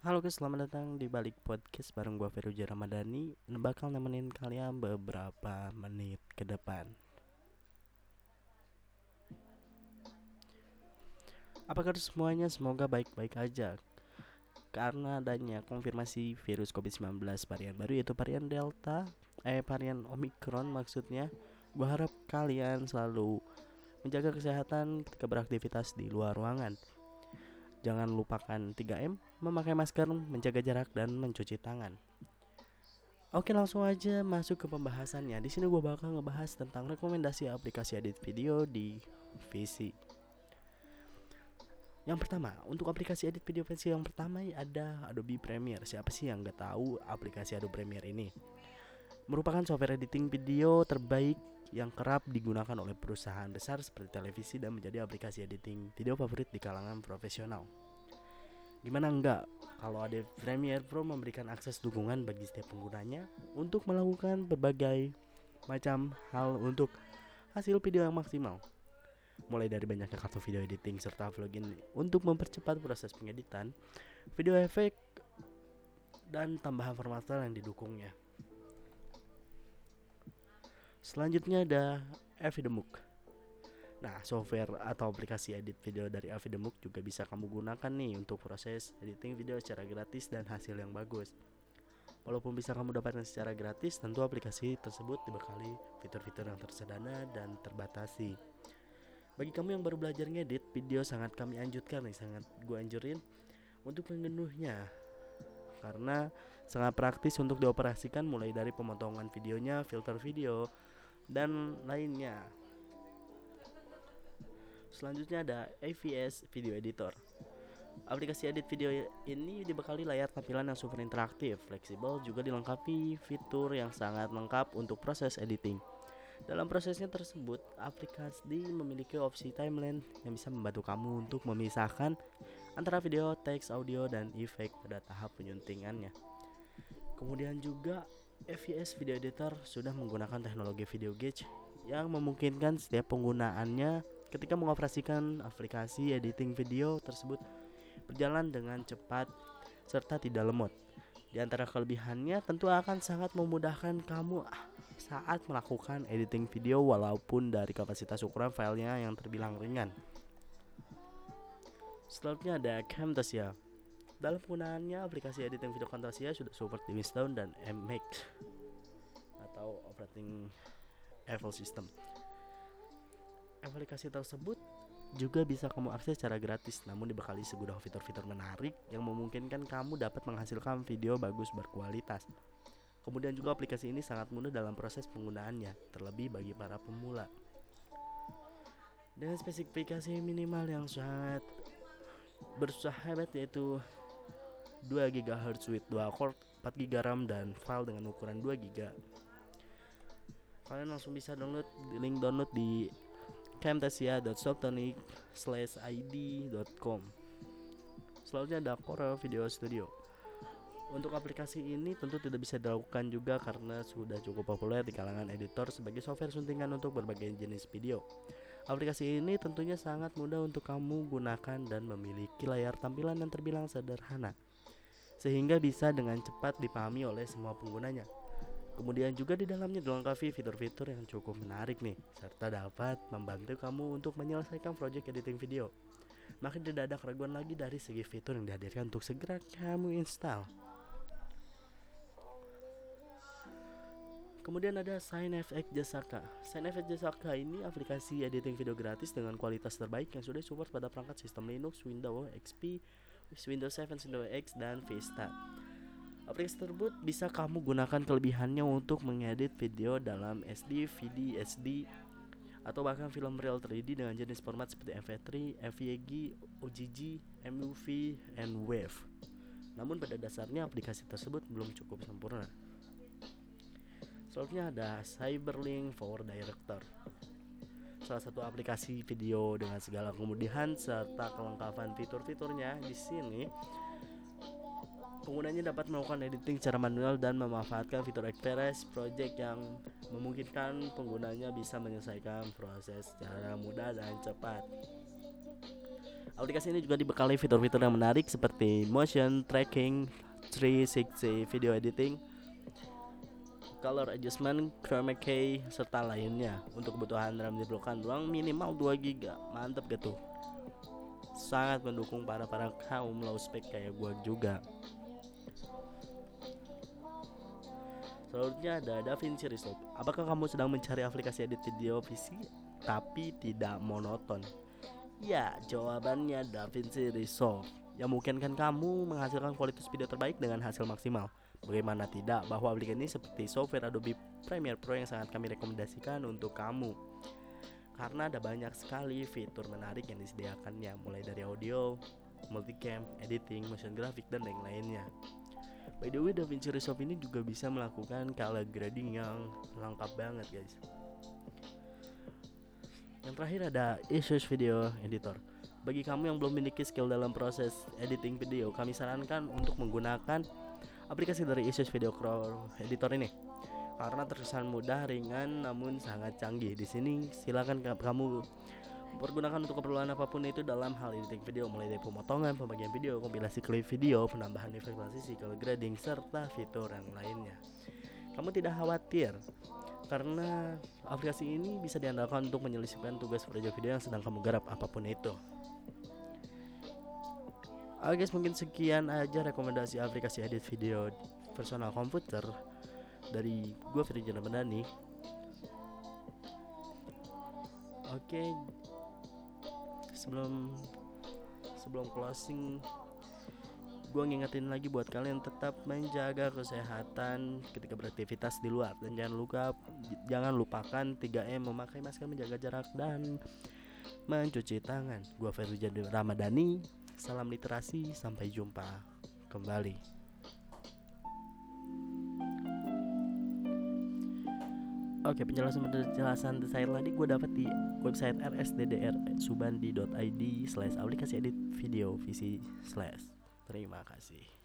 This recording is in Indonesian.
Halo guys, selamat datang di balik podcast bareng gua Feruja Ramadhani. Bakal nemenin kalian beberapa menit ke depan. Apa kabar semuanya? Semoga baik-baik aja. Karena adanya konfirmasi virus COVID-19 varian baru yaitu varian Delta Eh varian Omicron maksudnya. Gua harap kalian selalu menjaga kesehatan ketika beraktivitas di luar ruangan Jangan lupakan 3M, memakai masker, menjaga jarak dan mencuci tangan. Oke, langsung aja masuk ke pembahasannya. Di sini gue bakal ngebahas tentang rekomendasi aplikasi edit video di PC. Yang pertama, untuk aplikasi edit video PC yang pertama ada Adobe Premiere. Siapa sih yang gak tahu aplikasi Adobe Premiere ini? Merupakan software editing video terbaik yang kerap digunakan oleh perusahaan besar seperti televisi dan menjadi aplikasi editing video favorit di kalangan profesional. Gimana enggak kalau ada Premiere Pro memberikan akses dukungan bagi setiap penggunanya untuk melakukan berbagai macam hal untuk hasil video yang maksimal. Mulai dari banyaknya kartu video editing serta plugin untuk mempercepat proses pengeditan, video efek dan tambahan format yang didukungnya. Selanjutnya ada Avidemux. Nah, software atau aplikasi edit video dari Avidemux juga bisa kamu gunakan nih untuk proses editing video secara gratis dan hasil yang bagus. Walaupun bisa kamu dapatkan secara gratis, tentu aplikasi tersebut dibekali fitur-fitur yang tersederhana dan terbatasi. Bagi kamu yang baru belajar ngedit, video sangat kami anjurkan nih, sangat gue anjurin untuk mengenuhnya karena sangat praktis untuk dioperasikan mulai dari pemotongan videonya, filter video, dan lainnya. Selanjutnya ada AVS Video Editor. Aplikasi edit video ini dibekali layar tampilan yang super interaktif, fleksibel, juga dilengkapi fitur yang sangat lengkap untuk proses editing. Dalam prosesnya tersebut, aplikasi memiliki opsi timeline yang bisa membantu kamu untuk memisahkan antara video, teks, audio, dan efek pada tahap penyuntingannya. Kemudian juga FVS Video Editor sudah menggunakan teknologi video gauge yang memungkinkan setiap penggunaannya ketika mengoperasikan aplikasi editing video tersebut berjalan dengan cepat serta tidak lemot. Di antara kelebihannya tentu akan sangat memudahkan kamu saat melakukan editing video walaupun dari kapasitas ukuran filenya yang terbilang ringan. Selanjutnya ada Camtasia dalam penggunaannya, aplikasi editing video Camtasia sudah support di Windows dan Mac atau operating Apple system. Aplikasi tersebut juga bisa kamu akses secara gratis namun dibekali segudang fitur-fitur menarik yang memungkinkan kamu dapat menghasilkan video bagus berkualitas. Kemudian juga aplikasi ini sangat mudah dalam proses penggunaannya, terlebih bagi para pemula. Dengan spesifikasi minimal yang sangat bersahabat yaitu 2 GHz with 2 core 4 GB RAM dan file dengan ukuran 2 GB kalian langsung bisa download link download di camtasia.softonic/id.com selanjutnya ada Corel Video Studio. Untuk aplikasi ini tentu tidak bisa dilakukan juga karena sudah cukup populer di kalangan editor sebagai software suntingan untuk berbagai jenis video. Aplikasi ini tentunya sangat mudah untuk kamu gunakan dan memiliki layar tampilan yang terbilang sederhana sehingga bisa dengan cepat dipahami oleh semua penggunanya. Kemudian juga di dalamnya dilengkapi fitur-fitur yang cukup menarik nih, serta dapat membantu kamu untuk menyelesaikan project editing video. Maka tidak ada keraguan lagi dari segi fitur yang dihadirkan untuk segera kamu install. Kemudian ada SignFX Jasaka. SignFX Jasaka ini aplikasi editing video gratis dengan kualitas terbaik yang sudah support pada perangkat sistem Linux, Windows XP, Windows 7, Windows X, dan Vista. Aplikasi tersebut bisa kamu gunakan kelebihannya untuk mengedit video dalam SD, VD, SD, atau bahkan film real 3D dengan jenis format seperti MP3, FVG, OGG, MUV, and WAV. Namun pada dasarnya aplikasi tersebut belum cukup sempurna. Selanjutnya ada Cyberlink Power Director salah satu aplikasi video dengan segala kemudahan serta kelengkapan fitur-fiturnya di sini penggunanya dapat melakukan editing secara manual dan memanfaatkan fitur Express Project yang memungkinkan penggunanya bisa menyelesaikan proses secara mudah dan cepat. Aplikasi ini juga dibekali fitur-fitur yang menarik seperti motion tracking, 360 video editing, color adjustment, chroma key, serta lainnya. Untuk kebutuhan RAM diperlukan ruang minimal 2 GB. Mantep gak tuh? Sangat mendukung para para kaum low spec kayak gua juga. Selanjutnya ada DaVinci Resolve. Apakah kamu sedang mencari aplikasi edit video PC tapi tidak monoton? Ya, jawabannya DaVinci Resolve yang memungkinkan kamu menghasilkan kualitas video terbaik dengan hasil maksimal. Bagaimana tidak bahwa aplikasi ini seperti software Adobe Premiere Pro yang sangat kami rekomendasikan untuk kamu. Karena ada banyak sekali fitur menarik yang disediakannya mulai dari audio, multicam, editing, motion graphic dan lain lainnya. By the way, DaVinci Resolve ini juga bisa melakukan color grading yang lengkap banget, guys. Yang terakhir ada Asus Video Editor. Bagi kamu yang belum memiliki skill dalam proses editing video, kami sarankan untuk menggunakan aplikasi dari Asus Video Editor ini. Karena terkesan mudah, ringan, namun sangat canggih. Di sini silakan kamu pergunakan untuk keperluan apa pun itu dalam hal editing video mulai dari pemotongan, pembagian video, kompilasi klip video, penambahan efek transisi, color grading serta fitur yang lainnya. Kamu tidak khawatir karena aplikasi ini bisa diandalkan untuk menyelesaikan tugas proyek video yang sedang kamu garap apa pun itu. Oke guys mungkin sekian aja rekomendasi aplikasi edit video personal komputer dari gue Firjan Ramadhani. Oke sebelum sebelum closing gue ngingetin lagi buat kalian tetap menjaga kesehatan ketika beraktivitas di luar dan jangan lupa jangan lupakan 3M memakai masker menjaga jarak dan mencuci tangan. Gua Jadi Ramadhani, salam literasi, sampai jumpa kembali. Oke penjelasan penjelasan saya tadi gue dapat di website rsddr subandi.id slash aplikasi edit video visi slash Terima kasih.